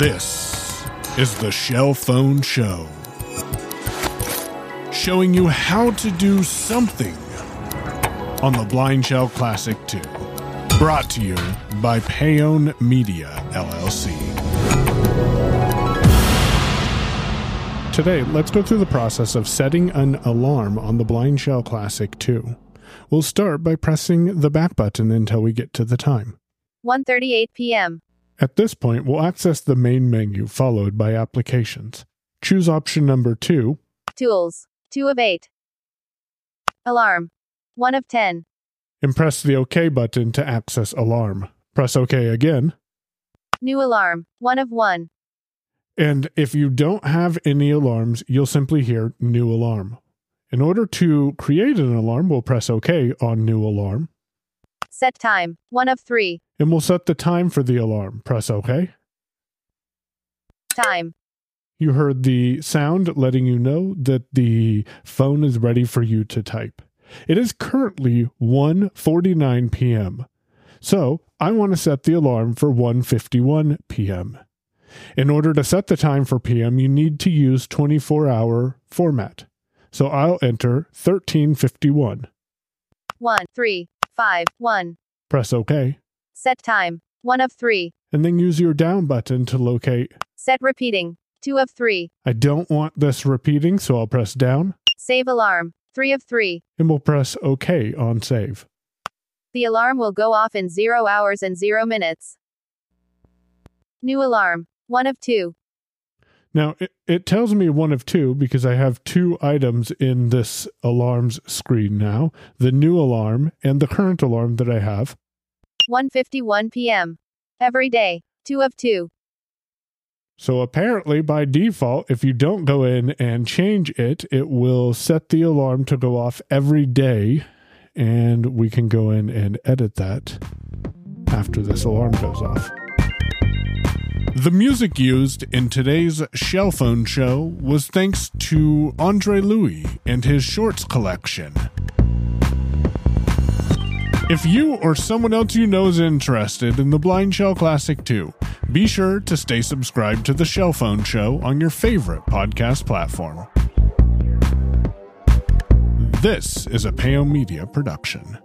This is the Shell Phone Show, showing you how to do something on the Blindshell Classic 2. Brought to you by Payone Media, LLC. Today, let's go through the process of setting an alarm on the Blindshell Classic 2. We'll start by pressing the back button until we get to the time. 1:38 p.m. At this point, we'll access the main menu followed by Applications. Choose option number 2, Tools. 2 of 8. Alarm. 1 of 10. and press the OK button to access Alarm. Press OK again. New alarm. 1 of 1. And if you don't have any alarms, you'll simply hear New Alarm. In order to create an alarm, we'll press OK on New Alarm, Set time. 1 of 3. and we'll set the time for the alarm. Press OK. Time. You heard the sound letting you know that the phone is ready for you to type. It is currently 1:49 p.m. So, I want to set the alarm for 1:51 p.m. In order to set the time for p.m., you need to use 24-hour format. So, I'll enter 1351. 1, 3, 5, 1. Press OK, Set time. 1 of 3. and then use your down button to locate. Set repeating. 2 of 3. I don't want this repeating, so I'll press down Save alarm. 3 of 3. and we'll press OK on save. The alarm will go off in 0 hours and 0 minutes. New alarm. 1 of 2. Now, it, it tells me one of two because I have two items in this alarms screen now the new alarm and the current alarm that I have. 1:51 p.m. Every day. 2 of 2. So, apparently, by default, if you don't go in and change it, it will set the alarm to go off every day. And we can go in and edit that after this alarm goes off. The music used in today's Shell Phone show was thanks to Andre Louis and his shorts collection. If you or someone else you know is interested in the Blindshell Classic 2, be sure to stay subscribed to the Shell Phone Show on your favorite podcast platform. This is a Peo Media production.